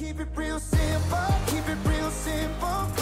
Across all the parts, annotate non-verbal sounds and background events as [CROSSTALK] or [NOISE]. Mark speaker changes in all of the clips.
Speaker 1: Keep it real simple, keep it real simple.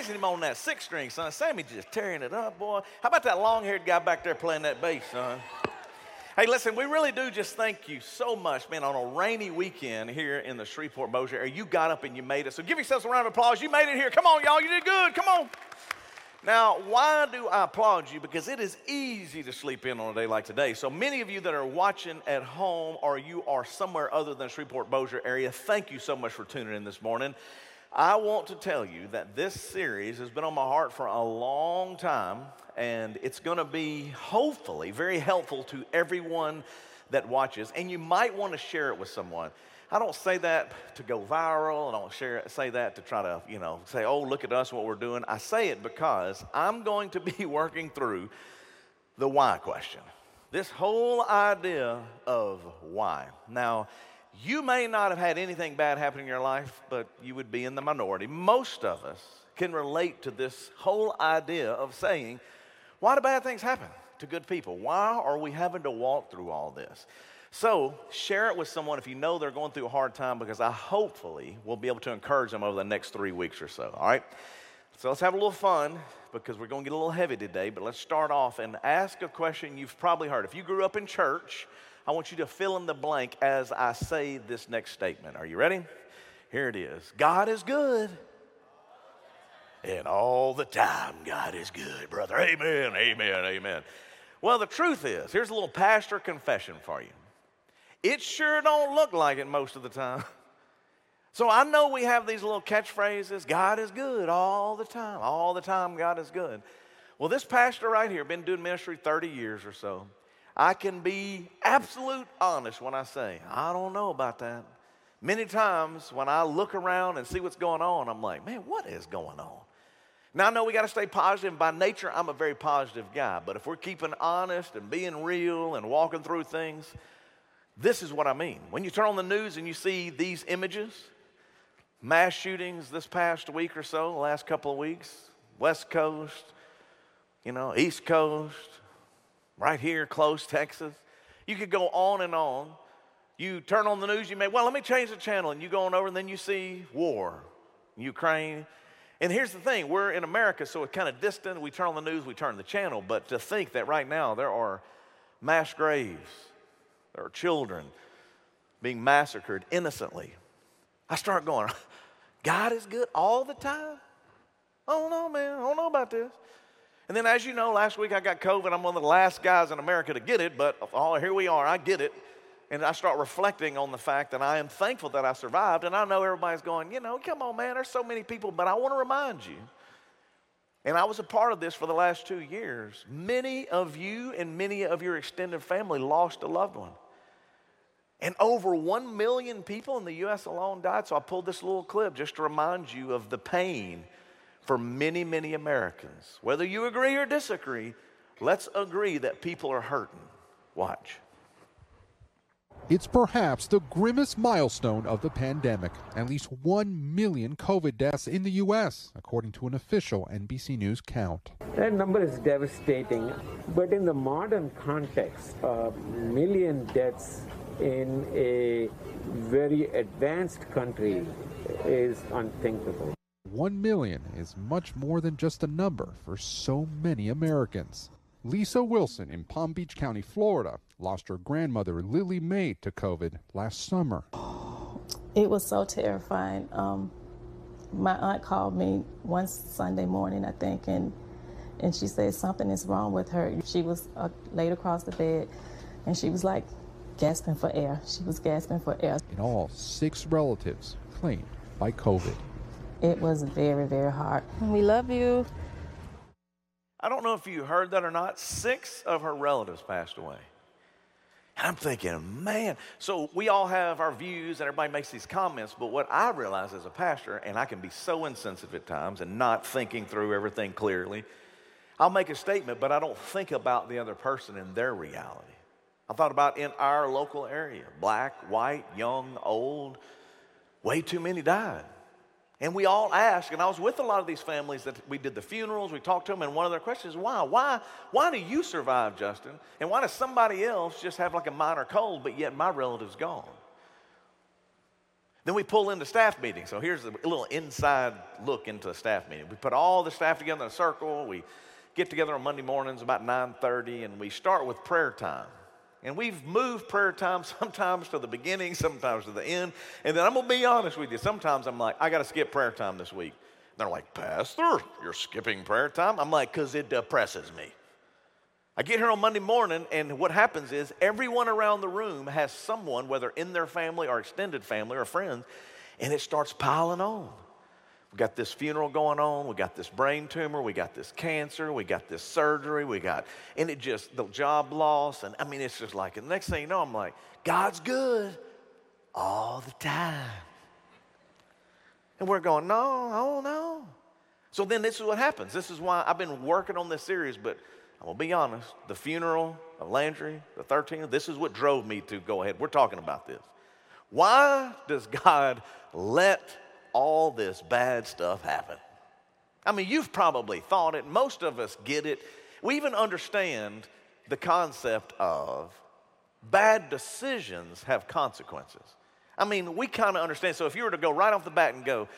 Speaker 2: Praising him on that six string, son. Sammy just tearing it up, boy. How about that long haired guy back there playing that bass, son? Hey, listen, we really do just thank you so much, man, on a rainy weekend here in the Shreveport Bossier area. You got up and you made it. So give yourselves a round of applause. You made it here. Come on, y'all. You did good. Come on. Now, why do I applaud you? Because it is easy to sleep in on a day like today. So many of you that are watching at home or you are somewhere other than Shreveport Bossier area, thank you so much for tuning in this morning. I want to tell you that this series has been on my heart for a long time, and it's going to be hopefully very helpful to everyone that watches. And you might want to share it with someone. I don't say that to go viral. I don't share, say that to try to, you know, say, oh, look at us, what we're doing. I say it because I'm going to be [LAUGHS] working through the why question. This whole idea of why. Now, you may not have had anything bad happen in your life, but you would be in the minority. Most of us can relate to this whole idea of saying, why do bad things happen to good people? Why are we having to walk through all this? So, share it with someone if you know they're going through a hard time because I hopefully will be able to encourage them over the next three weeks or so. All right? So, let's have a little fun because we're going to get a little heavy today, but let's start off and ask a question you've probably heard. If you grew up in church, I want you to fill in the blank as I say this next statement. Are you ready? Here it is God is good. And all the time, God is good, brother. Amen, amen, amen. Well, the truth is, here's a little pastor confession for you. It sure don't look like it most of the time. [LAUGHS] So I know we have these little catchphrases God is good all the time. All the time, God is good. Well, this pastor right here, been doing ministry 30 years or so. I can be absolute honest when I say, I don't know about that. Many times when I look around and see what's going on, I'm like, man, what is going on? Now, I know we got to stay positive. By nature, I'm a very positive guy. But if we're keeping honest and being real and walking through things, this is what I mean. When you turn on the news and you see these images, mass shootings this past week or so, last couple of weeks, West Coast, you know, East Coast, right here, close, Texas. You could go on and on. You turn on the news, you may, well, let me change the channel, and you go on over, and then you see war, Ukraine. And here's the thing we're in America, so it's kind of distant. We turn on the news, we turn the channel. But to think that right now there are mass graves, there are children being massacred innocently, I start going, [LAUGHS] God is good all the time? I don't know, man. I don't know about this. And then, as you know, last week I got COVID. I'm one of the last guys in America to get it, but oh, here we are. I get it. And I start reflecting on the fact that I am thankful that I survived. And I know everybody's going, you know, come on, man, there's so many people. But I want to remind you, and I was a part of this for the last two years, many of you and many of your extended family lost a loved one. And over 1 million people in the US alone died. So I pulled this little clip just to remind you of the pain for many, many Americans. Whether you agree or disagree, let's agree that people are hurting. Watch.
Speaker 3: It's perhaps the grimmest milestone of the pandemic. At least 1 million COVID deaths in the U.S., according to an official NBC News count.
Speaker 4: That number is devastating, but in the modern context, a million deaths in a very advanced country is unthinkable.
Speaker 3: 1 million is much more than just a number for so many Americans. Lisa Wilson in Palm Beach County, Florida, lost her grandmother Lily Mae to COVID last summer.
Speaker 5: It was so terrifying. Um, my aunt called me one Sunday morning, I think, and and she said something is wrong with her. She was uh, laid across the bed, and she was like gasping for air. She was gasping for air.
Speaker 3: In all, six relatives claimed by COVID.
Speaker 5: It was very, very hard. We love you.
Speaker 2: I don't know if you heard that or not. Six of her relatives passed away. And I'm thinking, man, so we all have our views and everybody makes these comments, but what I realize as a pastor, and I can be so insensitive at times and not thinking through everything clearly, I'll make a statement, but I don't think about the other person in their reality. I thought about in our local area black, white, young, old. Way too many died. And we all ask, and I was with a lot of these families that we did the funerals, we talked to them, and one of their questions is, why? Why, why do you survive, Justin? And why does somebody else just have like a minor cold, but yet my relative's gone? Then we pull into staff meeting. So here's a little inside look into a staff meeting. We put all the staff together in a circle. We get together on Monday mornings about 9:30, and we start with prayer time. And we've moved prayer time [LAUGHS] sometimes to the beginning, sometimes to the end. And then I'm going to be honest with you. Sometimes I'm like, I got to skip prayer time this week. They're like, Pastor, you're skipping prayer time? I'm like, because it depresses me. I get here on Monday morning, and what happens is everyone around the room has someone, whether in their family or extended family or friends, and it starts piling on. We got this funeral going on. We got this brain tumor. We got this cancer. We got this surgery. We got, and it just, the job loss. And I mean, it's just like, the next thing you know, I'm like, God's good all the time. And we're going, no, oh no. So then this is what happens. This is why I've been working on this series, but I'm gonna be honest. The funeral of Landry, the 13th, this is what drove me to go ahead. We're talking about this. Why does God let all this bad stuff happen? I mean, you've probably thought it. Most of us get it. We even understand the concept of bad decisions have consequences. I mean, we kind of understand. So if you were to go right off the bat and go,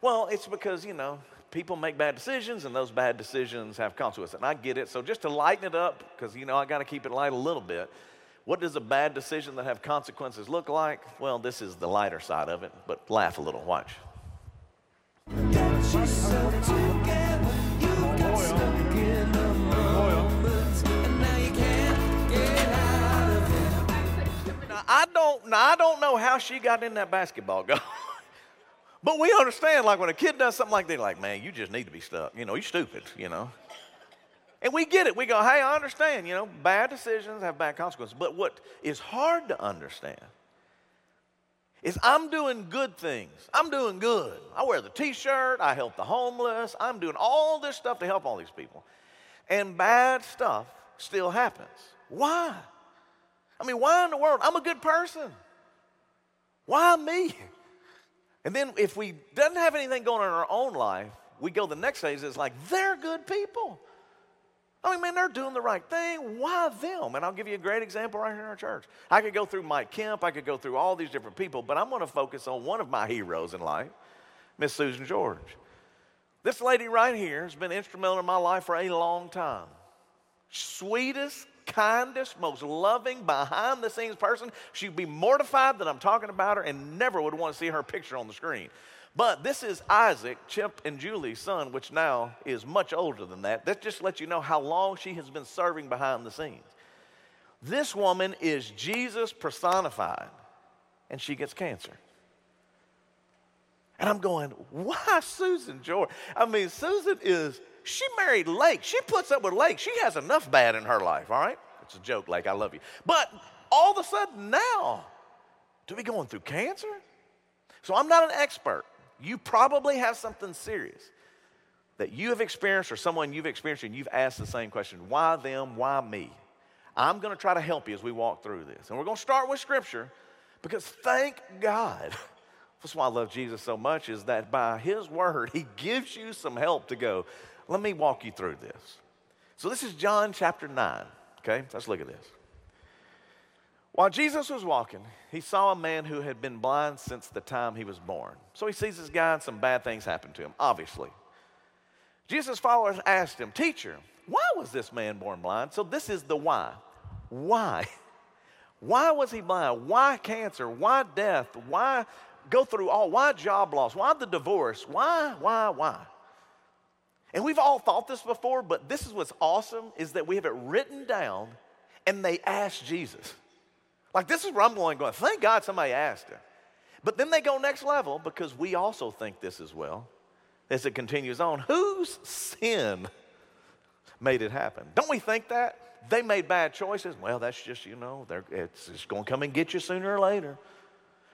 Speaker 2: well, it's because, you know, people make bad decisions and those bad decisions have consequences. And I get it. So just to lighten it up, because, you know, I got to keep it light a little bit. What does a bad decision that have consequences look like? Well, this is the lighter side of it, but laugh a little. Watch. I don't, now, I don't know how she got in that basketball [LAUGHS] goal. but we understand, like, when a kid does something like that, like, man, you just need to be stuck. You know, you're stupid, you know. And we get it. We go, hey, I understand, you know, bad decisions have bad consequences. But what is hard to understand is I'm doing good things. I'm doing good. I wear the t shirt, I help the homeless, I'm doing all this stuff to help all these people. And bad stuff still happens. Why? I mean, why in the world? I'm a good person. Why me? And then if we doesn't have anything going on in our own life, we go the next phase, it's like they're good people. I mean, man, they're doing the right thing. Why them? And I'll give you a great example right here in our church. I could go through Mike Kemp, I could go through all these different people, but I'm going to focus on one of my heroes in life, Miss Susan George. This lady right here has been instrumental in my life for a long time. Sweetest, kindest, most loving, behind the scenes person. She'd be mortified that I'm talking about her and never would want to see her picture on the screen. But this is Isaac, Chip and Julie's son, which now is much older than that. That just lets you know how long she has been serving behind the scenes. This woman is Jesus personified, and she gets cancer. And I'm going, why Susan George? I mean, Susan is, she married Lake. She puts up with Lake. She has enough bad in her life, all right? It's a joke, Lake, I love you. But all of a sudden now, to be going through cancer? So I'm not an expert. You probably have something serious that you have experienced or someone you've experienced and you've asked the same question why them, why me? I'm going to try to help you as we walk through this. And we're going to start with Scripture because thank God. [LAUGHS] That's why I love Jesus so much, is that by His Word, He gives you some help to go, let me walk you through this. So this is John chapter 9. Okay, let's look at this. While Jesus was walking, he saw a man who had been blind since the time he was born. So he sees this guy and some bad things happen to him, obviously. Jesus' followers asked him, Teacher, why was this man born blind? So this is the why. Why? [LAUGHS] Why was he blind? Why cancer? Why death? Why go through all? Why job loss? Why the divorce? Why, why, why? And we've all thought this before, but this is what's awesome is that we have it written down and they asked Jesus. Like this is where I'm going, going, thank God somebody asked him. But then they go next level because we also think this as well. As it continues on, whose sin made it happen? Don't we think that? They made bad choices. Well, that's just, you know, it's just going to come and get you sooner or later.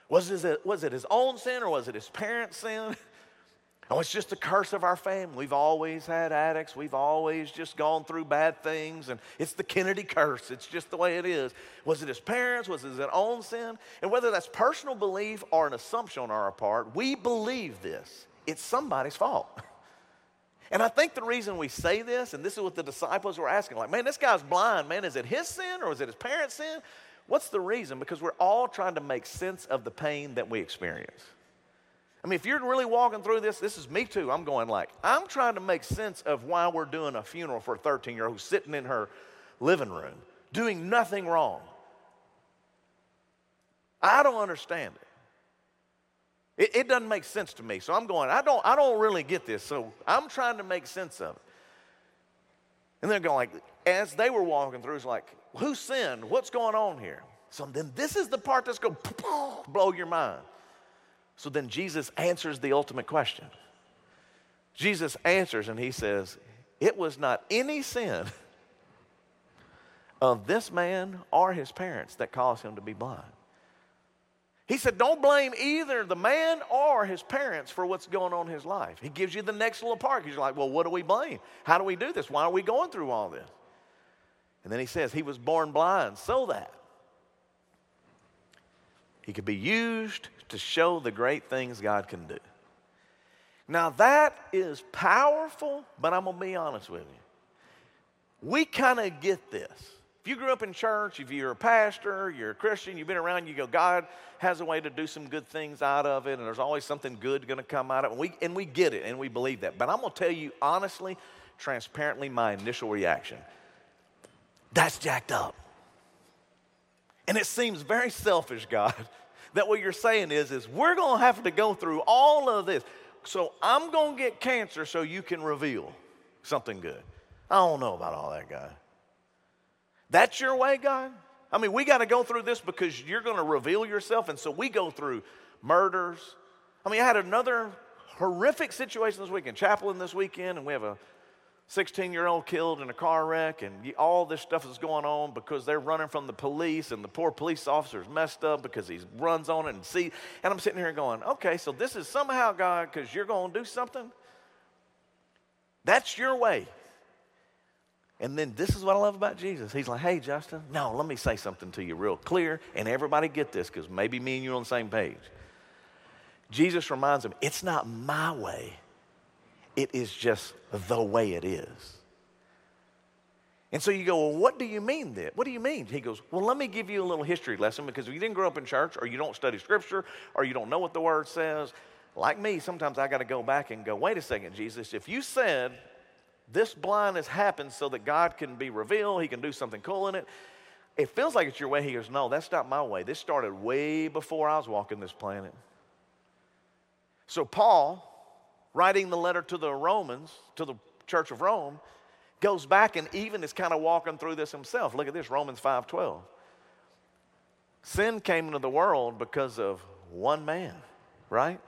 Speaker 2: Was it, was it his own sin or was it his parents' sin? [LAUGHS] Oh, it's just the curse of our family. We've always had addicts. We've always just gone through bad things. And it's the Kennedy curse. It's just the way it is. Was it his parents? Was it his own sin? And whether that's personal belief or an assumption on our part, we believe this. It's somebody's fault. [LAUGHS] And I think the reason we say this, and this is what the disciples were asking, like, man, this guy's blind, man. Is it his sin or is it his parents' sin? What's the reason? Because we're all trying to make sense of the pain that we experience. I mean, if you're really walking through this, this is me too. I'm going like, I'm trying to make sense of why we're doing a funeral for a 13 year old who's sitting in her living room doing nothing wrong. I don't understand it. it. It doesn't make sense to me. So I'm going, I don't, I don't really get this. So I'm trying to make sense of it. And they're going like, as they were walking through, it's like, who sinned? What's going on here? So then this is the part that's going [LAUGHS] to blow your mind. So then Jesus answers the ultimate question. Jesus answers and he says, It was not any sin of this man or his parents that caused him to be blind. He said, Don't blame either the man or his parents for what's going on in his life. He gives you the next little part because you're like, Well, what do we blame? How do we do this? Why are we going through all this? And then he says, He was born blind so that he could be used to show the great things God can do. Now, that is powerful, but I'm going to be honest with you. We kind of get this. If you grew up in church, if you're a pastor, you're a Christian, you've been around, you go, God has a way to do some good things out of it, and there's always something good going to come out of it. And we, and we get it, and we believe that. But I'm going to tell you honestly, transparently, my initial reaction that's jacked up. And it seems very selfish, God, [LAUGHS] that what you're saying is, is we're going to have to go through all of this. So I'm going to get cancer so you can reveal something good. I don't know about all that, God. That's your way, God? I mean, we got to go through this because you're going to reveal yourself. And so we go through murders. I mean, I had another horrific situation this weekend, chaplain this weekend, and we have a 16 year old killed in a car wreck, and all this stuff is going on because they're running from the police, and the poor police officer is messed up because he runs on it and see. And I'm sitting here going, okay, so this is somehow God because you're going to do something. That's your way. And then this is what I love about Jesus. He's like, hey, Justin, no, let me say something to you real clear, and everybody get this because maybe me and you are on the same page. Jesus reminds him, it's not my way it is just the way it is. And so you go, well, what do you mean then? What do you mean? He goes, well, let me give you a little history lesson because if you didn't grow up in church or you don't study scripture or you don't know what the word says, like me, sometimes I got to go back and go, wait a second, Jesus, if you said this blindness happened so that God can be revealed, He can do something cool in it, it feels like it's your way. He goes, no, that's not my way. This started way before I was walking this planet. So Paul, writing the letter to the Romans, to the church of Rome, goes back and even is kind of walking through this himself. Look at this, Romans 5:12. Sin came into the world because of one man, right?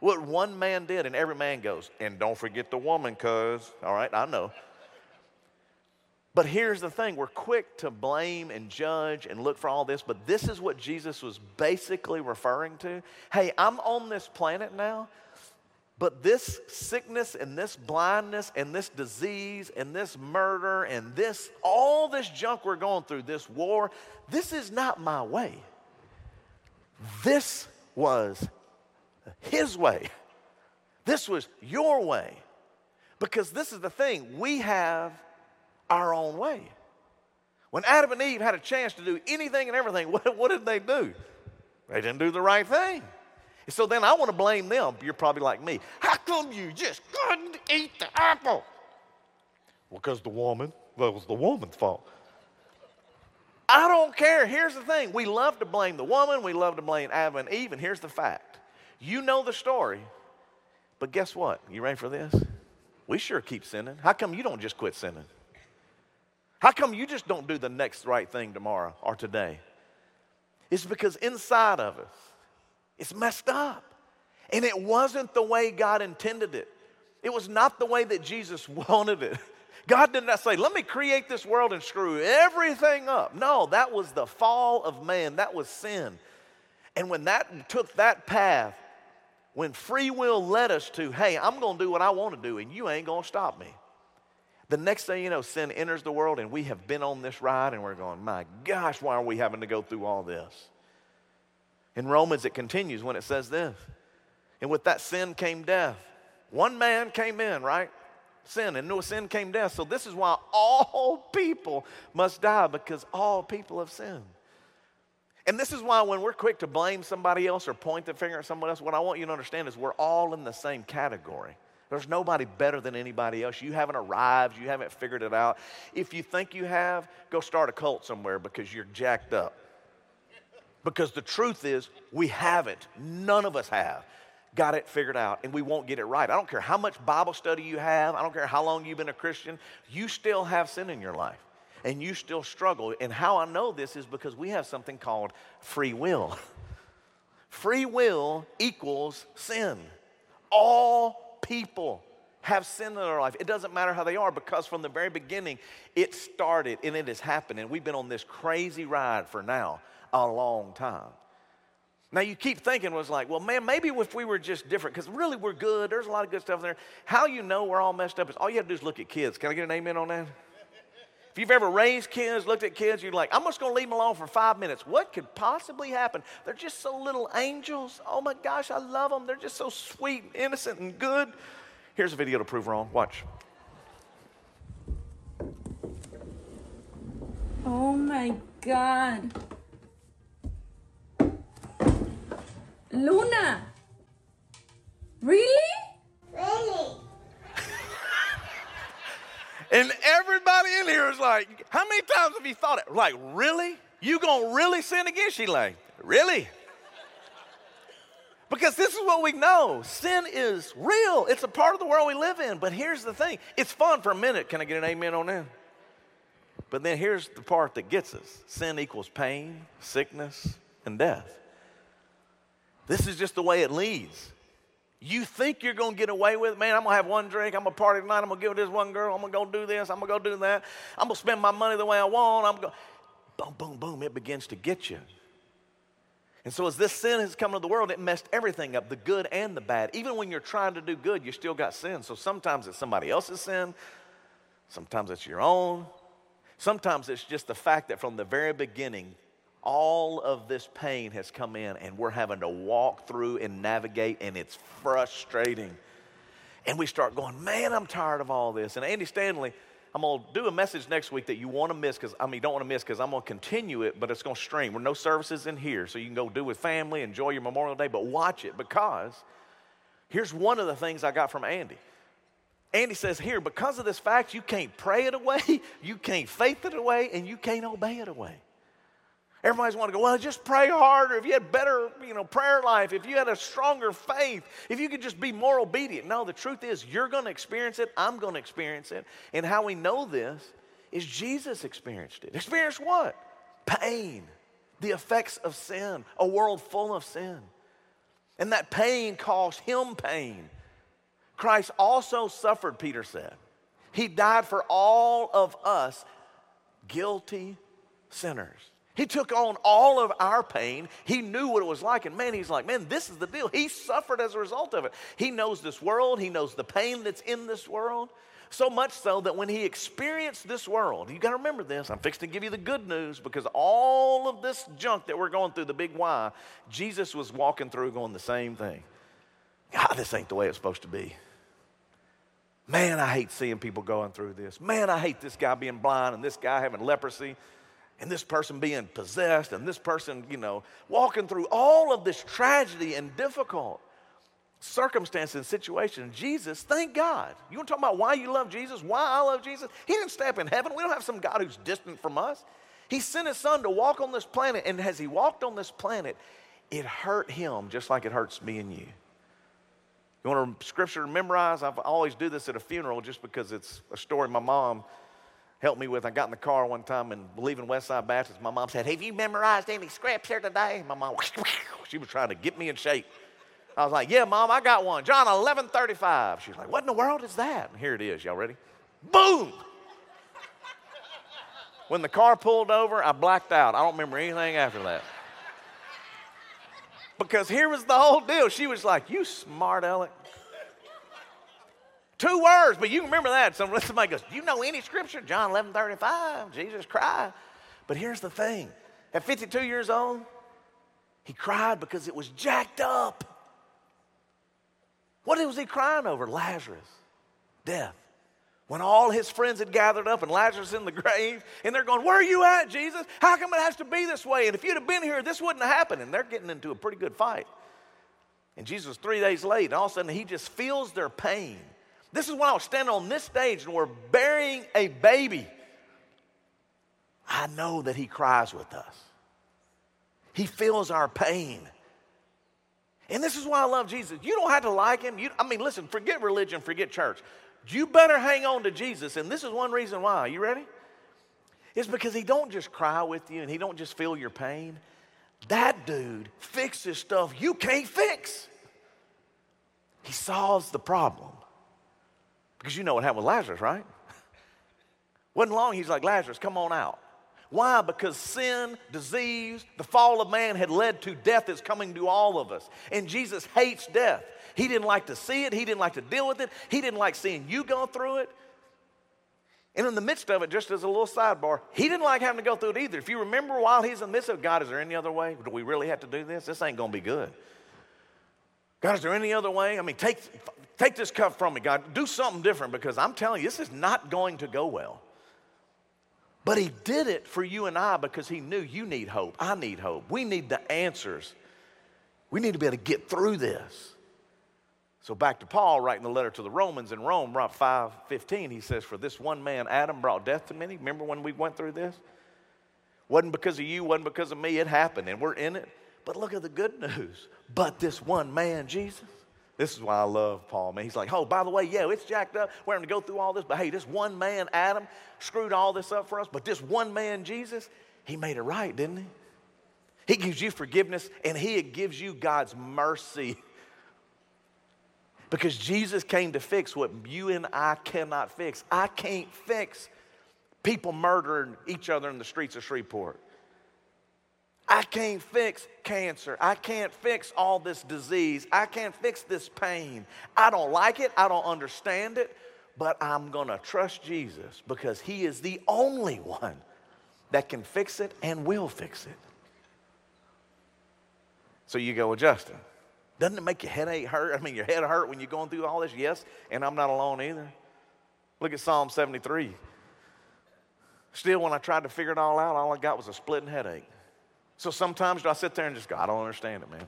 Speaker 2: What one man did, and every man goes, and don't forget the woman, cuz, all right, I know. But here's the thing we're quick to blame and judge and look for all this, but this is what Jesus was basically referring to. Hey, I'm on this planet now but this sickness and this blindness and this disease and this murder and this, all this junk we're going through, this war, this is not my way. This was his way. This was your way. Because this is the thing, we have our own way. When Adam and Eve had a chance to do anything and everything, [LAUGHS] what, what did they do? They didn't do the right thing. So then I want to blame them. You're probably like me. How come you just couldn't eat the apple? Well, because the woman, that was the woman's fault. I don't care. Here's the thing we love to blame the woman, we love to blame Adam and Eve, and here's the fact. You know the story, but guess what? You ready for this? We sure keep sinning. How come you don't just quit sinning? How come you just don't do the next right thing tomorrow or today? It's because inside of us, it's messed up. And it wasn't the way God intended it. It was not the way that Jesus [LAUGHS] wanted it. God did not say, let me create this world and screw everything up. No, that was the fall of man, that was sin. And when that took that path, when free will led us to, hey, I'm going to do what I want to do and you ain't going to stop me. The next thing you know, sin enters the world and we have been on this ride and we're going, my gosh, why are we having to go through all this? In Romans, it continues when it says this. And with that sin came death. One man came in, right? Sin, and no sin came death. So this is why all people must die because all people have sinned. And this is why when we're quick to blame somebody else or point the finger at someone else, what I want you to understand is we're all in the same category. There's nobody better than anybody else. You haven't arrived, you haven't figured it out. If you think you have, go start a cult somewhere because you're jacked up. Because the truth is, we haven't. None of us have got it figured out and we won't get it right. I don't care how much Bible study you have, I don't care how long you've been a Christian, you still have sin in your life and you still struggle. And how I know this is because we have something called free will. [LAUGHS] Free will equals sin. All people have sin in their life. It doesn't matter how they are because from the very beginning it started and it has happened. And we've been on this crazy ride for now a long time. Now you keep thinking was like, well, man, maybe if we were just different, because really we're good. There's a lot of good stuff in there. How you know we're all messed up is all you have to do is look at kids. Can I get an amen on that? If you've ever raised kids, looked at kids, you're like, I'm just going to leave them alone for five minutes. What could possibly happen? They're just so little angels. Oh my gosh, I love them. They're just so sweet, and innocent, and good. Here's a video to prove wrong. Watch.
Speaker 6: Oh my god. Luna! Really? Really? [LAUGHS]
Speaker 2: And everybody in here is like, how many times have you thought it? Like, really? You gonna really sin again? She like, really? Because this is what we know. Sin is real. It's a part of the world we live in. But here's the thing. It's fun for a minute. Can I get an amen on that? But then here's the part that gets us. Sin equals pain, sickness, and death. This is just the way it leads. You think you're going to get away with it, man. I'm going to have one drink. I'm going to party tonight. I'm going to give this one girl. I'm going to go do this. I'm going to go do that. I'm going to spend my money the way I want. I'm going boom, boom, boom. It begins to get you. And so, as this sin has come into the world, it messed everything up the good and the bad. Even when you're trying to do good, you still got sin. So, sometimes it's somebody else's sin, sometimes it's your own. Sometimes it's just the fact that from the very beginning, all of this pain has come in and we're having to walk through and navigate, and it's frustrating. And we start going, man, I'm tired of all this. And Andy Stanley, I'm to do a message next week that you want to miss because I mean, you don't want to miss because I'm going to continue it, but it's going to stream. We're no services in here, so you can go do with family, enjoy your Memorial Day, but watch it because here's one of the things I got from Andy. Andy says here, because of this fact, you can't pray it away, [LAUGHS] you can't faith it away, and you can't obey it away. Everybody's want to go, well, just pray harder. If you had better, you know, prayer life, if you had a stronger faith, if you could just be more obedient. No, the truth is you're going to experience it. I'm going to experience it. And how we know this is Jesus experienced it. Experienced what? Pain, the effects of sin, a world full of sin. And that pain caused him pain. Christ also suffered, Peter said. He died for all of us, guilty sinners. He took on all of our pain. He knew what it was like. And man, he's like, man, this is the deal. He suffered as a result of it. He knows this world, he knows the pain that's in this world. So much so that when he experienced this world, you got to remember this. I'm fixing to give you the good news because all of this junk that we're going through, the big why, Jesus was walking through going the same thing. God, this ain't the way it's supposed to be. Man, I hate seeing people going through this. Man, I hate this guy being blind and this guy having leprosy and this person being possessed and this person, you know, walking through all of this tragedy and difficult circumstance and situation. Jesus, thank God. You want to talk about why you love Jesus, why I love Jesus? He didn't stay up in heaven. We don't have some God who's distant from us. He sent his son to walk on this planet, and as he walked on this planet, it hurt him just like it hurts me and you. You want a scripture to memorize? I always do this at a funeral just because it's a story my mom helped me with. I got in the car one time and leaving Westside Baptist. My mom said, Have you memorized any scripts here today? My mom, [LAUGHS] she was trying to get me in shape. I was like, Yeah, mom, I got one. John 11 35. She's like, What in the world is that? And here it is. Y'all ready? Boom! When the car pulled over, I blacked out. I don't remember anything after that. Because here was the whole deal. She was like, You smart aleck. Two words, but you remember that. Some- [LAUGHS] Somebody goes, Do you know any scripture? John 11 35, Jesus cried. But here's the thing at 52 years old, he cried because it was jacked up. What was he crying over? Lazarus, death. When all his friends had gathered up and Lazarus in the grave, and they're going, Where are you at, Jesus? How come it has to be this way? And if you'd have been here, this wouldn't have happened. And they're getting into a pretty good fight. And Jesus three days late, and all of a sudden he just feels their pain. This is when I was standing on this stage and we're burying a baby. I know that he cries with us. He feels our pain. And this is why I love Jesus. You don't have to like him. You, I mean, listen, forget religion, forget church. You better hang on to Jesus. And this is one reason why. You ready? It's because he don't just cry with you and he don't just feel your pain. That dude fixes stuff you can't fix. He solves the problem. Because you know what happened with Lazarus, right? [LAUGHS] Wasn't long, he's like, Lazarus, come on out. Why? Because sin, disease, the fall of man had led to death that's coming to all of us. And Jesus hates death. He didn't like to see it, he didn't like to deal with it, he didn't like seeing you go through it. And in the midst of it, just as a little sidebar, he didn't like having to go through it either. If you remember while he's in the midst of God, is there any other way? Do we really have to do this? This ain't gonna be good. God, is there any other way? I mean, take, take this cup from me, God. Do something different because I'm telling you, this is not going to go well. But he did it for you and I because he knew you need hope. I need hope. We need the answers. We need to be able to get through this. So back to Paul writing the letter to the Romans in Rome, right 5:15, he says, For this one man, Adam, brought death to many. Remember when we went through this? Wasn't because of you, wasn't because of me, it happened, and we're in it. But look at the good news. But this one man, Jesus. This is why I love Paul, man. He's like, oh, by the way, yeah, it's jacked up. We're having to go through all this. But hey, this one man, Adam, screwed all this up for us. But this one man, Jesus, he made it right, didn't he? He gives you forgiveness and he gives you God's mercy. Because Jesus came to fix what you and I cannot fix. I can't fix people murdering each other in the streets of Shreveport. I can't fix cancer. I can't fix all this disease. I can't fix this pain. I don't like it. I don't understand it. But I'm going to trust Jesus because He is the only one that can fix it and will fix it. So you go, well, Justin, doesn't it make your headache hurt? I mean, your head hurt when you're going through all this? Yes, and I'm not alone either. Look at Psalm 73. Still, when I tried to figure it all out, all I got was a splitting headache. So sometimes do I sit there and just go, I don't understand it, man.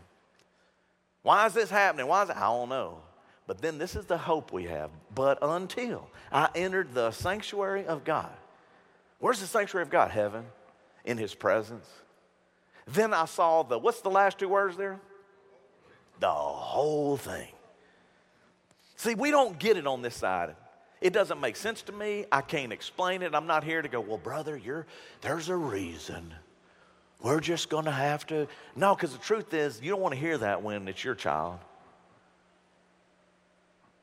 Speaker 2: Why is this happening? Why is it? I don't know. But then this is the hope we have. But until I entered the sanctuary of God. Where's the sanctuary of God? Heaven, in His presence. Then I saw the, what's the last two words there? The whole thing. See, we don't get it on this side. It doesn't make sense to me. I can't explain it. I'm not here to go, well, brother, you're, there's a reason. We're just going to have to. No, because the truth is, you don't want to hear that when it's your child.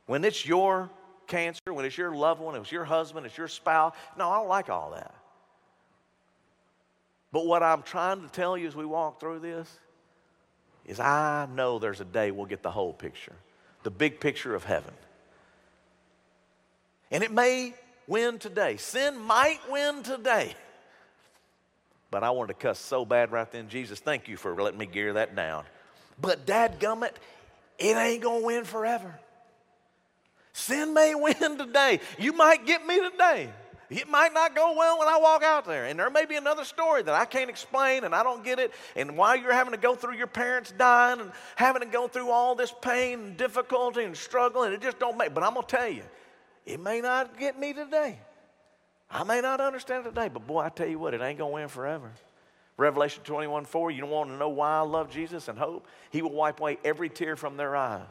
Speaker 2: When it's your cancer, when it's your loved one, it's your husband, it's your spouse. No, I don't like all that. But what I'm trying to tell you as we walk through this is I know there's a day we'll get the whole picture, the big picture of heaven. And it may win today. Sin might win today. But I wanted to cuss so bad right then. Jesus, thank you for letting me gear that down. But dadgummit, it ain't gonna win forever. Sin may [LAUGHS] win today. You might get me today. It might not go well when I walk out there. And there may be another story that I can't explain and I don't get it. And while you're having to go through your parents dying and having to go through all this pain and difficulty and struggle, and it just don't make. But I'm gonna tell you, it may not get me today. I may not understand it today, but boy, I tell you what, it ain't gonna win forever. Revelation 21 4, you don't want to know why I love Jesus and hope? He will wipe away every tear from their eyes.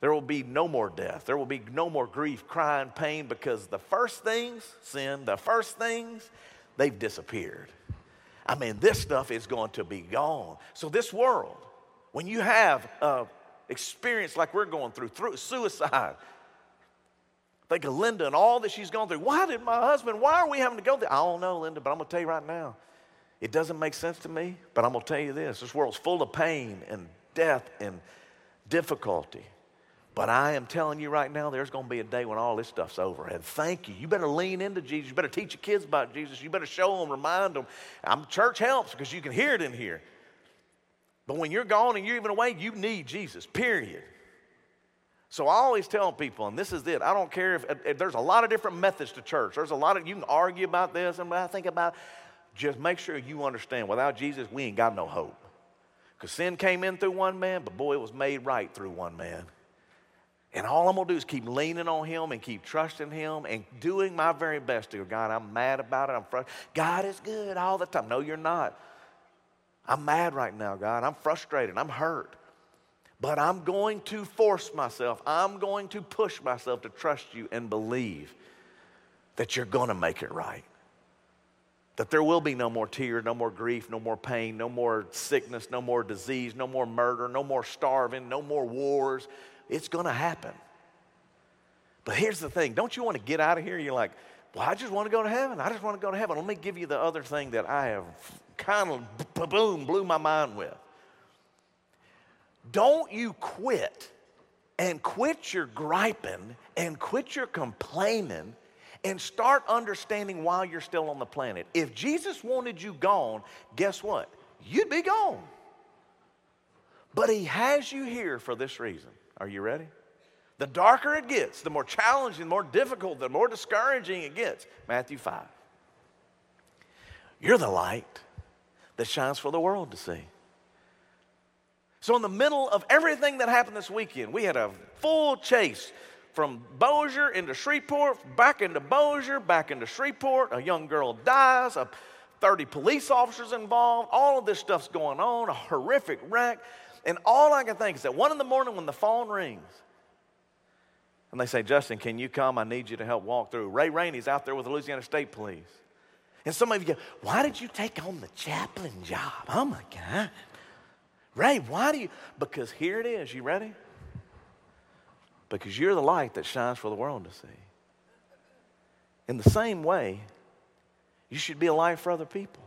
Speaker 2: There will be no more death. There will be no more grief, crying, pain, because the first things, sin, the first things, they've disappeared. I mean, this stuff is going to be gone. So, this world, when you have an experience like we're going through, through suicide, think of Linda and all that she's gone through. Why did my husband, why are we having to go there? I don't know, Linda, but I'm going to tell you right now. It doesn't make sense to me, but I'm going to tell you this this world's full of pain and death and difficulty. But I am telling you right now, there's going to be a day when all this stuff's over. And thank you. You better lean into Jesus. You better teach your kids about Jesus. You better show them, remind them. I'm, church helps because you can hear it in here. But when you're gone and you're even away, you need Jesus, period. So I always tell people, and this is it. I don't care if, if, there's a lot of different methods to church. There's a lot of you can argue about this, and I think about. Just make sure you understand. Without Jesus, we ain't got no hope. Because sin came in through one man, but boy, it was made right through one man. And all I'm gonna do is keep leaning on Him and keep trusting Him and doing my very best to go, God, I'm mad about it. I'm frustrated. God is good all the time. No, you're not. I'm mad right now, God. I'm frustrated. I'm hurt. But I'm going to force myself, I'm going to push myself to trust you and believe that you're gonna make it right. That there will be no more tears, no more grief, no more pain, no more sickness, no more disease, no more murder, no more starving, no more wars. It's going to happen. But here's the thing don't you want to get out of here? You're like, well, I just want to go to heaven. I just want to go to heaven. Let me give you the other thing that I have kind of boom, blew my mind with. Don't you quit and quit your griping and quit your complaining and start understanding why you're still on the planet. If Jesus wanted you gone, guess what? You'd be gone. But He has you here for this reason. Are you ready? The darker it gets, the more challenging, the more difficult, the more discouraging it gets. Matthew 5. You're the light that shines for the world to see. So, in the middle of everything that happened this weekend, we had a full chase from Bossier into Shreveport, back into Bossier, back into Shreveport. A young girl dies, a 30 police officers involved. All of this stuff's going on, a horrific wreck. And all I can think is that one in the morning when the phone rings, and they say, Justin, can you come? I need you to help walk through. Ray Rainey's out there with the Louisiana State Police. And some of you go, Why did you take on the chaplain job? Oh my God. Ray, why do you? Because here it is. You ready? Because you're the light that shines for the world to see. In the same way, you should be a light for other people.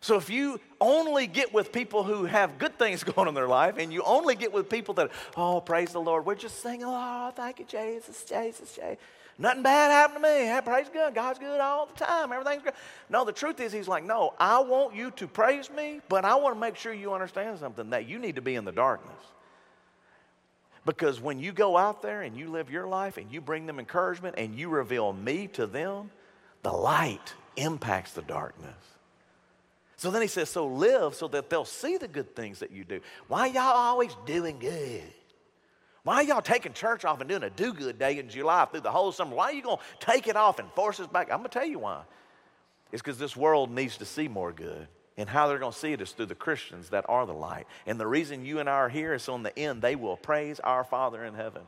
Speaker 2: So if you only get with people who have good things [LAUGHS] going in their life and you only get with people that, oh, praise the Lord, we're just singing, oh, thank you, Jesus, Jesus, Jesus. Nothing bad happened to me. Hey, praise God. God's good all the time. Everything's good. No, the truth is, he's like, no, I want you to praise me, but I want to make sure you understand something that you need to be in the darkness. Because when you go out there and you live your life and you bring them encouragement and you reveal me to them, the light impacts the darkness. So then he says, So live so that they'll see the good things that you do. Why y'all always doing good? Why y'all taking church off and doing a do good day in July through the whole summer? Why are you going to take it off and force us back? I'm going to tell you why. It's because this world needs to see more good. And how they're going to see it is through the Christians that are the light. And the reason you and I are here is so in the end they will praise our Father in heaven.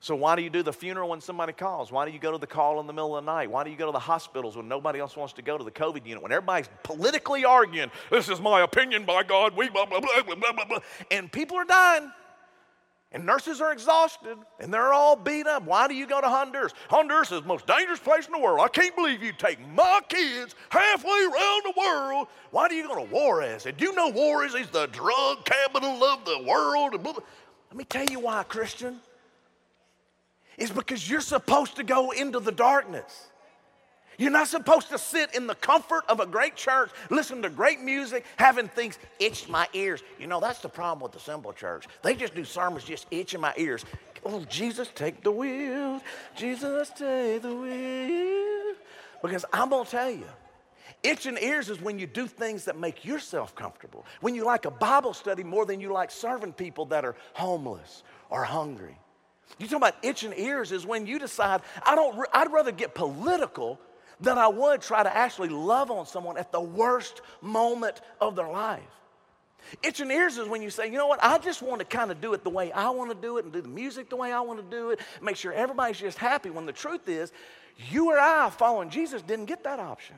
Speaker 2: So, why do you do the funeral when somebody calls? Why do you go to the call in the middle of the night? Why do you go to the hospitals when nobody else wants to go to the COVID unit? When everybody's politically arguing, this is my opinion, by God, we blah, blah, blah, blah, blah, blah, blah. And people are dying. And nurses are exhausted and they're all beat up. Why do you go to Honduras? Honduras is the most dangerous place in the world. I can't believe you take my kids halfway around the world. Why do you go to Juarez? And do you know Juarez is the drug capital of the world? Let me tell you why, Christian It's because you're supposed to go into the darkness. You're not supposed to sit in the comfort of a great church, listen to great music, having things itch my ears. You know, that's the problem with the simple church. They just do sermons just itching my ears. Oh, Jesus, take the wheel. Jesus, take the wheel. Because I'm going to tell you, itching ears is when you do things that make yourself comfortable. When you like a Bible study more than you like serving people that are homeless or hungry. You talk about itching ears is when you decide, I don't, I'd rather get political than I would try to actually love on someone at the worst moment of their life. Itching ears is when you say, you know what, I just want to kind of do it the way I want to do it and do the music the way I want to do it, make sure everybody's just happy. When the truth is, you or I following Jesus didn't get that option.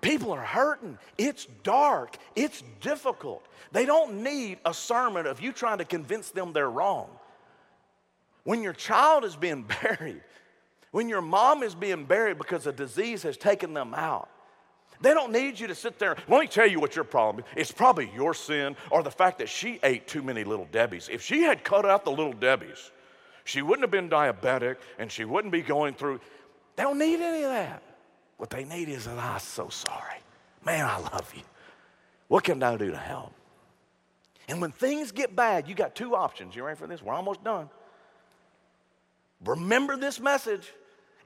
Speaker 2: People are hurting. It's dark. It's difficult. They don't need a sermon of you trying to convince them they're wrong. When your child is being [LAUGHS] buried, when your mom is being buried because a disease has taken them out, They don't need you to sit there. Let me tell you what your problem is. It's probably your sin or the fact that she ate too many little Debbie's. If she had cut out the little Debbie's, she wouldn't have been diabetic and she wouldn't be going through. They don't need any of that. What they need is that I'm so sorry. Man, I love you. What can I do to help? And when things get bad, you got two options. You ready for this? We're almost done. Remember this message.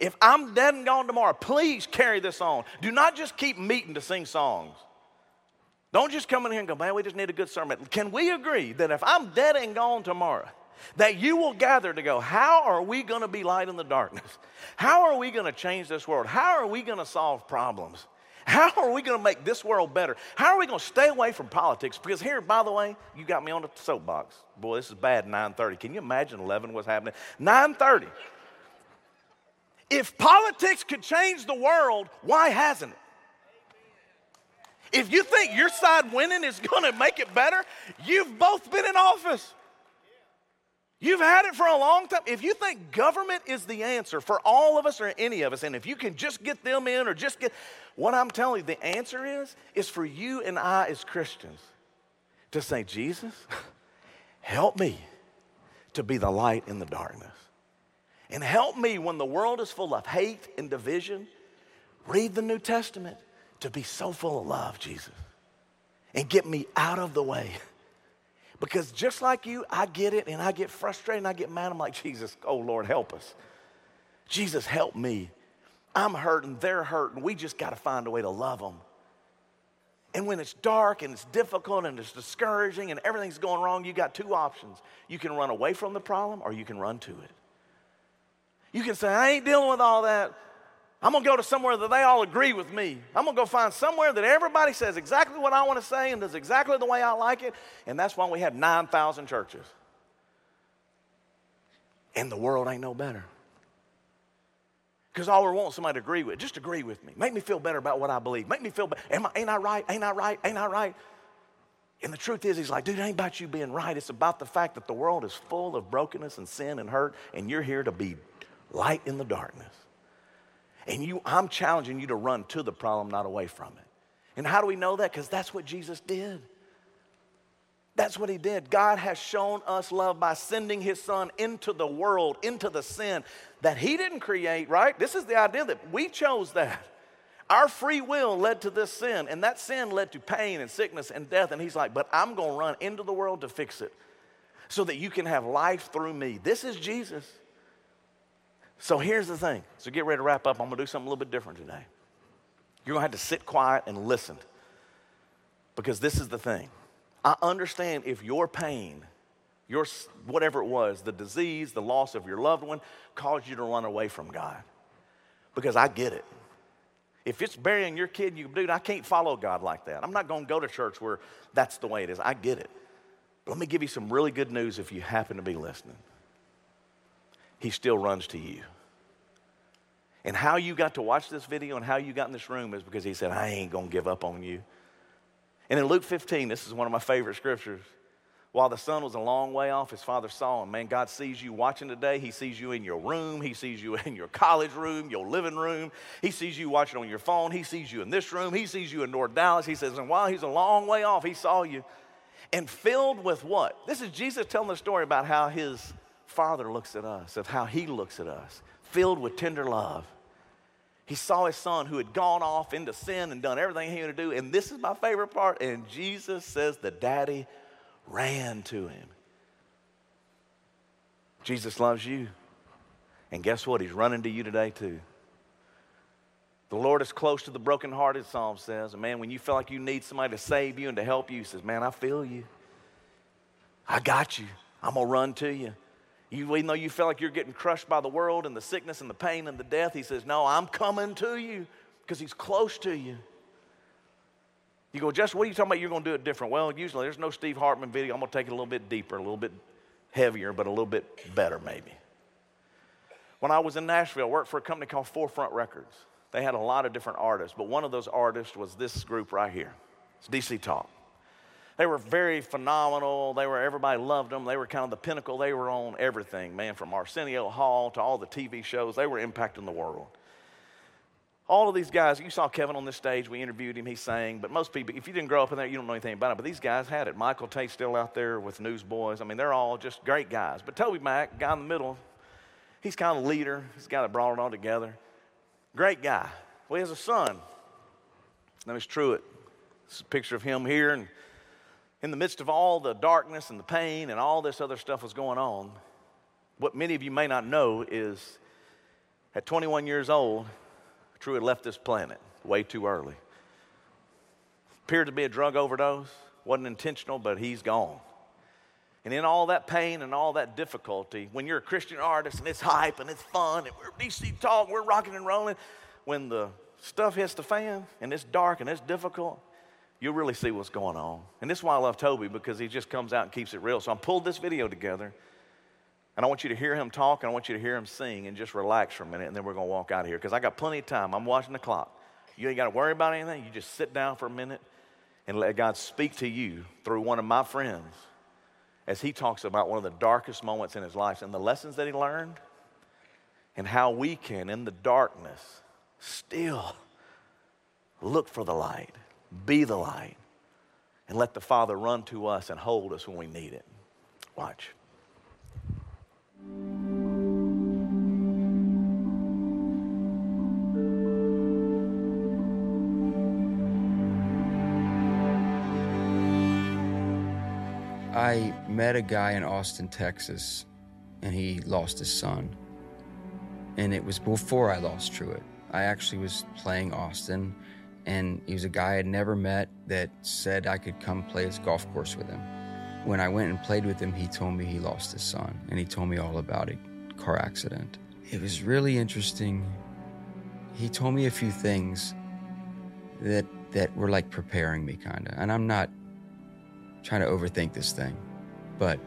Speaker 2: If I'm dead and gone tomorrow, please carry this on. Do not just keep meeting to sing songs. Don't just come in here and go, man, we just need a good sermon. Can we agree that if I'm dead and gone tomorrow, that you will gather to go, how are we going to be light in the darkness? How are we going to change this world? How are we going to solve problems? How are we going to make this world better? How are we going to stay away from politics? Because here, by the way, you got me on the soapbox. Boy, this is bad. 9:30. Can you imagine 11 what's happening? 9:30. If politics could change the world, why hasn't it? If you think your side winning is going to make it better, you've both been in office. You've had it for a long time. If you think government is the answer for all of us or any of us, and if you can just get them in or just get, what I'm telling you, the answer is, is for you and I as Christians to say, Jesus, [LAUGHS] help me to be the light in the darkness. And help me when the world is full of hate and division, read the New Testament to be so full of love, Jesus. And get me out of the way. [LAUGHS] Because just like you, I get it and I get frustrated and I get mad. I'm like, Jesus, oh Lord, help us. Jesus, help me. I'm hurting, they're hurting. We just got to find a way to love them. And when it's dark and it's difficult and it's discouraging and everything's going wrong, you got two options. You can run away from the problem or you can run to it. You can say, I ain't dealing with all that. I'm gonna go to somewhere that they all agree with me. I'm gonna go find somewhere that everybody says exactly what I wanna say and does exactly the way I like it. And that's why we have 9,000 churches. And the world ain't no better. Because all we want is somebody to agree with. Just agree with me. Make me feel better about what I believe. Make me feel better. Am I, ain't I right? Ain't I right? Ain't I right? And the truth is, he's like, dude, it ain't about you being right. It's about the fact that the world is full of brokenness and sin and hurt, and you're here to be light in the darkness. And you, I'm challenging you to run to the problem, not away from it. And how do we know that? Because that's what Jesus did. That's what he did. God has shown us love by sending his son into the world, into the sin that he didn't create, right? This is the idea that we chose that. Our free will led to this sin, and that sin led to pain and sickness and death. And he's like, But I'm going to run into the world to fix it so that you can have life through me. This is Jesus. So here's the thing. So get ready to wrap up. I'm going to do something a little bit different today. You're going to have to sit quiet and listen because this is the thing. I understand if your pain, your whatever it was, the disease, the loss of your loved one, caused you to run away from God. Because I get it. If it's burying your kid, you dude, I can't follow God like that. I'm not going to go to church where that's the way it is. I get it. But let me give you some really good news if you happen to be listening. He still runs to you. And how you got to watch this video and how you got in this room is because he said, I ain't going to give up on you. And in Luke 15, this is one of my favorite scriptures. While the son was a long way off, his father saw him. Man, God sees you watching today. He sees you in your room. He sees you [LAUGHS] in your college room, your living room. He sees you watching on your phone. He sees you in this room. He sees you in North Dallas. He says, and while he's a long way off, he saw you. And filled with what? This is Jesus telling the story about how his father looks at us, of how he looks at us, filled with tender love. He saw his son who had gone off into sin and done everything he had to do. And this is my favorite part. And Jesus says the daddy ran to him. Jesus loves you. And guess what? He's running to you today, too. The Lord is close to the brokenhearted, Psalm says. And man, when you feel like you need somebody to save you and to help you, he says, Man, I feel you. I got you. I'm going to run to you. Even though you feel like you're getting crushed by the world and the sickness and the pain and the death, he says, No, I'm coming to you because he's close to you. You go, Just what are you talking about? You're going to do it different. Well, usually there's no Steve Hartman video. I'm going to take it a little bit deeper, a little bit heavier, but a little bit better, maybe. When I was in Nashville, I worked for a company called Forefront Records. They had a lot of different artists, but one of those artists was this group right here. It's DC Talk. They were very phenomenal. They were everybody loved them. They were kind of the pinnacle. They were on everything, man, from Arsenio Hall to all the TV shows. They were impacting the world. all of these guys, you saw Kevin on this stage, we interviewed him, he sang, but most people, if you didn't grow up in there, you don't know anything about it. But these guys had it. Michael Tait's still out there with Newsboys. I mean, they're all just great guys. But Toby Mac, guy in the middle, he's kind of a leader. He's the guy that brought it all together. Great guy. Well, he has a son. His name is Truett. This is a picture of him here. And in the midst of all the darkness and the pain and all this other stuff was going on, what many of you may not know is at 21 years old, Truett had left this planet way too early. Appeared to be a drug overdose, wasn't intentional, but he's gone. And in all that pain and all that difficulty, when you're a Christian artist and it's hype and it's fun and we're DC Talk, we're rocking and rolling, when the stuff hits the fan and it's dark and it's difficult, you'll really see what's going on. And this is why I love Toby because he just comes out and keeps it real. So I pulled this video together and I want you to hear him talk and I want you to hear him sing and just relax for a minute and then we're going to walk out of here because I got plenty of time. I'm watching the clock. You ain't got to worry about anything. You just sit down for a minute and let God speak to you through one of my friends as he talks about one of the darkest moments in his life and the lessons that he learned and how we can, in the darkness, still look for the light, be the light, and let the Father run to us and hold us when we need it. Watch.
Speaker 7: I met a guy in Austin, Texas, and he lost his son. And it was before I lost Truett. I actually was playing Austin, and he was a guy I'd never met that said I could come play his golf course with him. When I went and played with him, he told me he lost his son, and he told me all about a car accident. It was really interesting. He told me a few things that that were like preparing me, kind of. And I'm not trying to overthink this thing. But,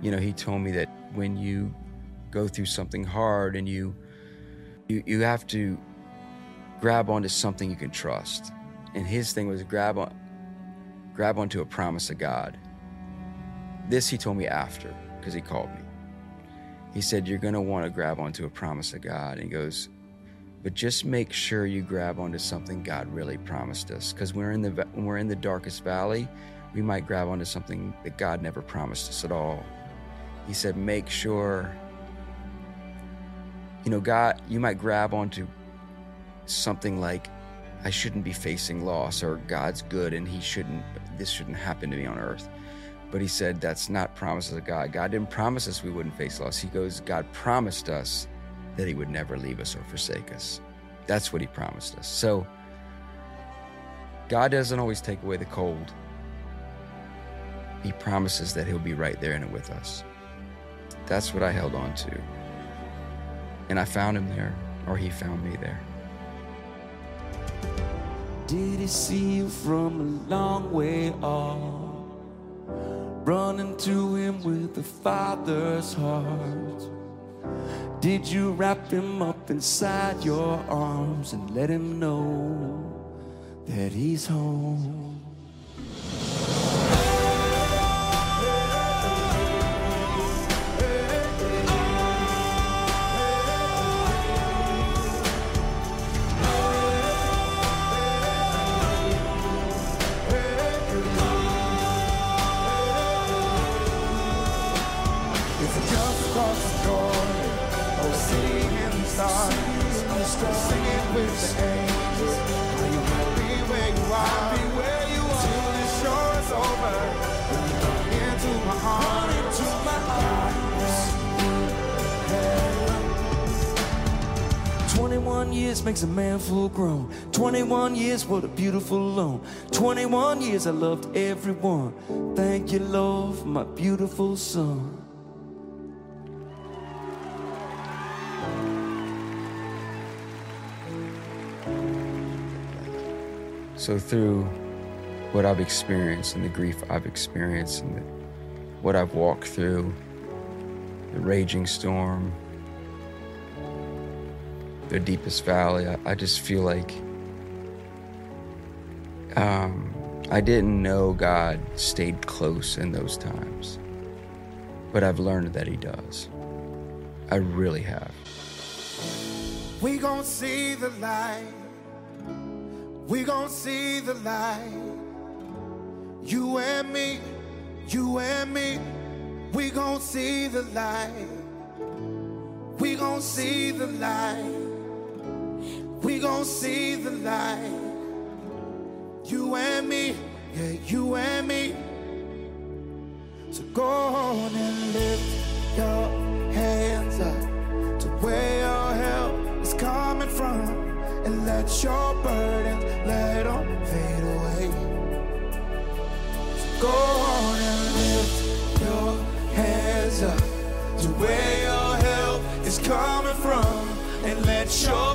Speaker 7: you know, he told me that when you go through something hard and you you, you have to grab onto something you can trust. And his thing was grab on grab onto a promise of God. This he told me after, because he called me. He said, You're gonna want to grab onto a promise of God. And he goes, but just make sure you grab onto something God really promised us. Because we're in the when we're in the darkest valley, we might grab onto something that God never promised us at all. He said, make sure, you know, God, you might grab onto something like, I shouldn't be facing loss, or God's good and He shouldn't, this shouldn't happen to me on earth. But He said, that's not promises of God. God didn't promise us we wouldn't face loss. He goes, God promised us that He would never leave us or forsake us. That's what He promised us. So, God doesn't always take away the cold. He promises that He'll be right there in it with us. That's what I held on to. And I found Him there, or He found me there.
Speaker 1: Did he see you from a long way off? Running to him with a father's heart. Did you wrap him up inside your arms and let him know that he's home? Sing singing with the angels. Are you happy where you are? Happy where you are. Till this show is over, come into my heart, into my arms. 21 years makes a man full grown. 21 years, what a beautiful loan. 21 years, I loved everyone. Thank you, Lord, my beautiful son.
Speaker 7: So, through what I've experienced and the grief I've experienced and the, what I've walked through, the raging storm, the deepest valley, I, I just feel like um, I didn't know God stayed close in those times, but I've learned that He does. I really have.
Speaker 1: We gon' see the light. We gon' see the light. You and me, you and me. We gon' see the light. We gon' see the light. We gon' see the light. You and me, yeah, you and me. So go on and lift your let your burdens, let them fade away. So go on and lift your hands up to where your help is coming from. And let your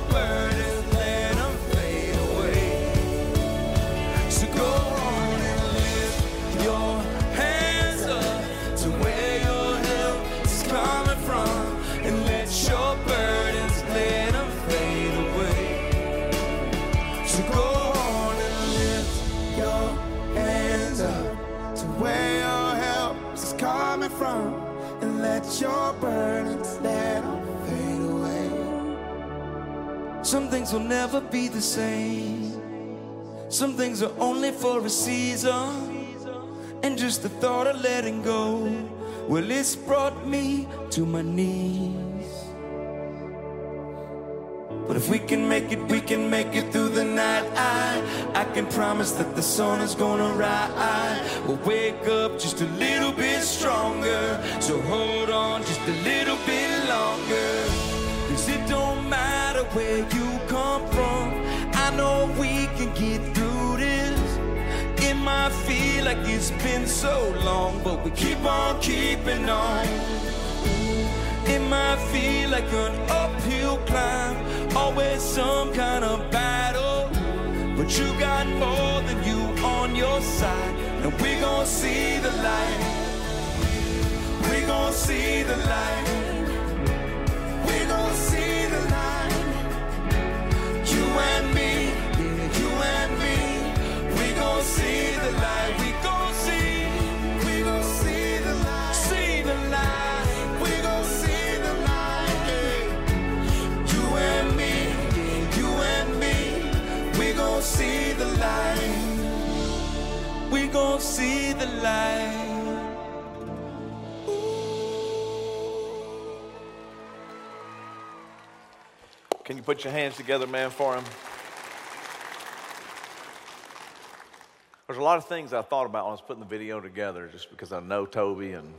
Speaker 1: them fade away. Some things will never be the same. Some things are only for a season. And just the thought of letting go, well, it's brought me to my knees. But if we can make it, we can make it through the night. I, I can promise that the sun is gonna rise. We'll wake up just a little bit stronger. So hold on just a little bit longer. Cause it don't matter where you come from. I know we can get through this. It might feel like it's been so long, but we keep on keeping on. It might feel like an uphill climb, always some kind of battle. But you got more than you on your side, and we gon' see the light. We gon' see the light. We gon' see the light. You and me, you and me. We gon' see light. We gon' see the light.
Speaker 2: Can you put your hands together, man, for him? There's a lot of things I thought about when I was putting the video together just because I know Toby and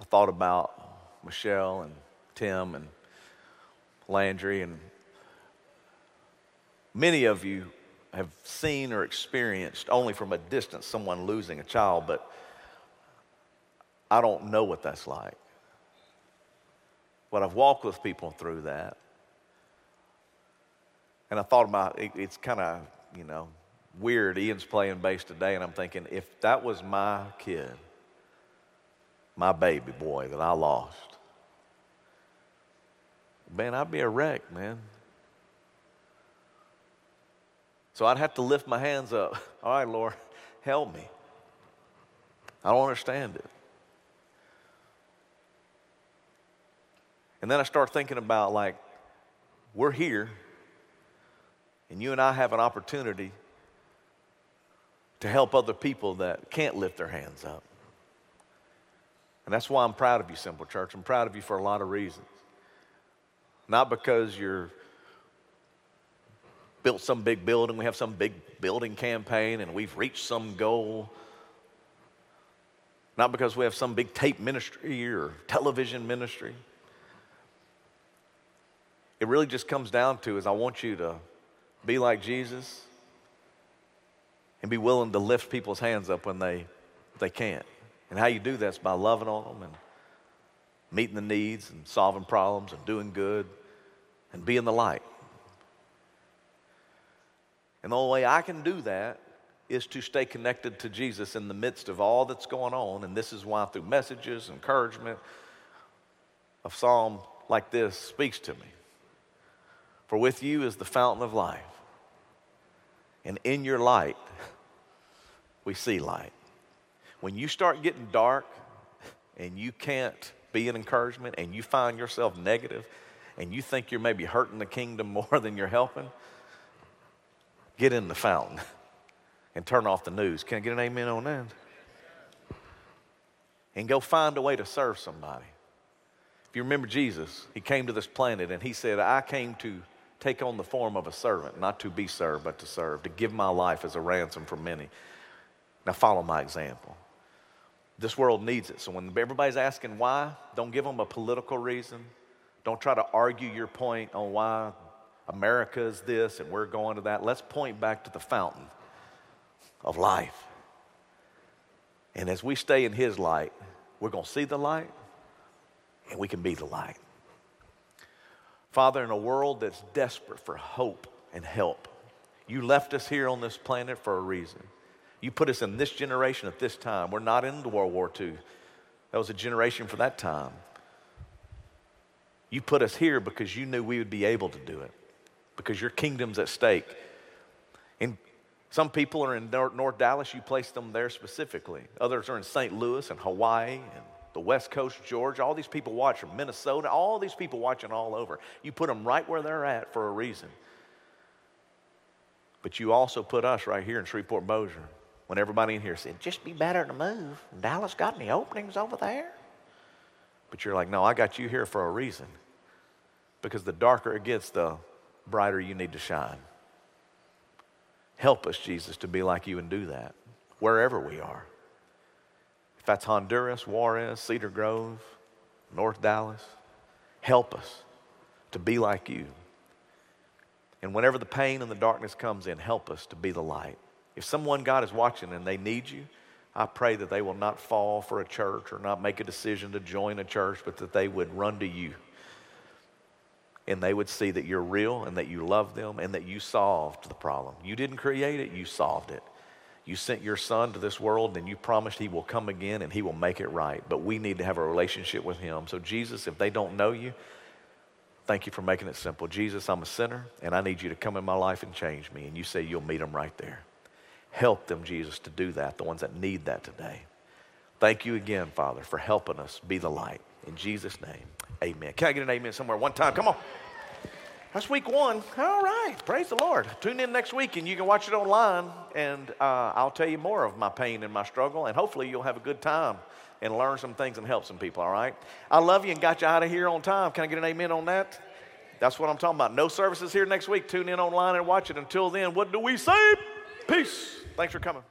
Speaker 2: I thought about Michelle and Tim and Landry and many of you have seen or experienced only from a distance someone losing a child, but I don't know what that's like. But I've walked with people through that. And I thought about it, it's kind of, you know, weird. Ian's playing bass today, and I'm thinking, if that was my kid, my baby boy that I lost, man, I'd be a wreck, man. So I'd have to lift my hands up. [LAUGHS] All right, Lord, [LAUGHS] help me. I don't understand it. And then I start thinking about like, we're here, and you and I have an opportunity to help other people that can't lift their hands up. And that's why I'm proud of you, Simple Church. I'm proud of you for a lot of reasons. Not because you're built some big building, we have some big building campaign, and we've reached some goal. Not because we have some big tape ministry or television ministry. It really just comes down to is I want you to be like Jesus and be willing to lift people's hands up when they, they can't. And how you do that's by loving on them and meeting the needs and solving problems and doing good and being the light. And the only way I can do that is to stay connected to Jesus in the midst of all that's going on. And this is why, through messages, encouragement, a psalm like this speaks to me. For with you is the fountain of life. And in your light, we see light. When you start getting dark and you can't be an encouragement and you find yourself negative and you think you're maybe hurting the kingdom [LAUGHS] more than you're helping, get in the fountain [LAUGHS] and turn off the news. Can I get an amen on that? And go find a way to serve somebody. If you remember Jesus, he came to this planet and he said, I came to take on the form of a servant, not to be served, but to serve, to give my life as a ransom for many. Now follow my example. This world needs it. So when everybody's asking why, don't give them a political reason. Don't try to argue your point on why America is this and we're going to that. Let's point back to the fountain of life. And as we stay in His light, we're going to see the light and we can be the light. Father, in a world that's desperate for hope and help, you left us here on this planet for a reason. You put us in this generation at this time. We're not in World War II. That was a generation for that time. You put us here because you knew we would be able to do it, because your kingdom's at stake. And some people are in North Dallas, you placed them there specifically. Others are in St. Louis and Hawaii and the West Coast, Georgia. All these people watch from Minnesota, all these people watching all over. You put them right where they're at for a reason. But you also put us right here in Shreveport Bossier when everybody in here said, just be better to move. Dallas got any openings over there? But you're like, no, I got you here for a reason. Because the darker it gets, the brighter you need to shine. Help us, Jesus, to be like you and do that wherever we are. If that's Honduras, Juarez, Cedar Grove, North Dallas, help us to be like you. And whenever the pain and the darkness comes in, help us to be the light. If someone, God, is watching and they need you, I pray that they will not fall for a church or not make a decision to join a church, but that they would run to you and they would see that you're real and that you love them and that you solved the problem. You didn't create it, you solved it. You sent your son to this world and you promised he will come again and he will make it right. But we need to have a relationship with him. So, Jesus, if they don't know you, thank you for making it simple. Jesus, I'm a sinner and I need you to come in my life and change me. And you say you'll meet them right there. Help them, Jesus, to do that, the ones that need that today. Thank you again, Father, for helping us be the light. In Jesus' name, amen. Can I get an amen somewhere one time? Come on. That's week one. All right. Praise the Lord. Tune in next week and you can watch it online, and uh, I'll tell you more of my pain and my struggle, and hopefully you'll have a good time and learn some things and help some people, all right? I love you and got you out of here on time. Can I get an amen on that? That's what I'm talking about. No services here next week. Tune in online and watch it. Until then, what do we say? Peace. Thanks for coming.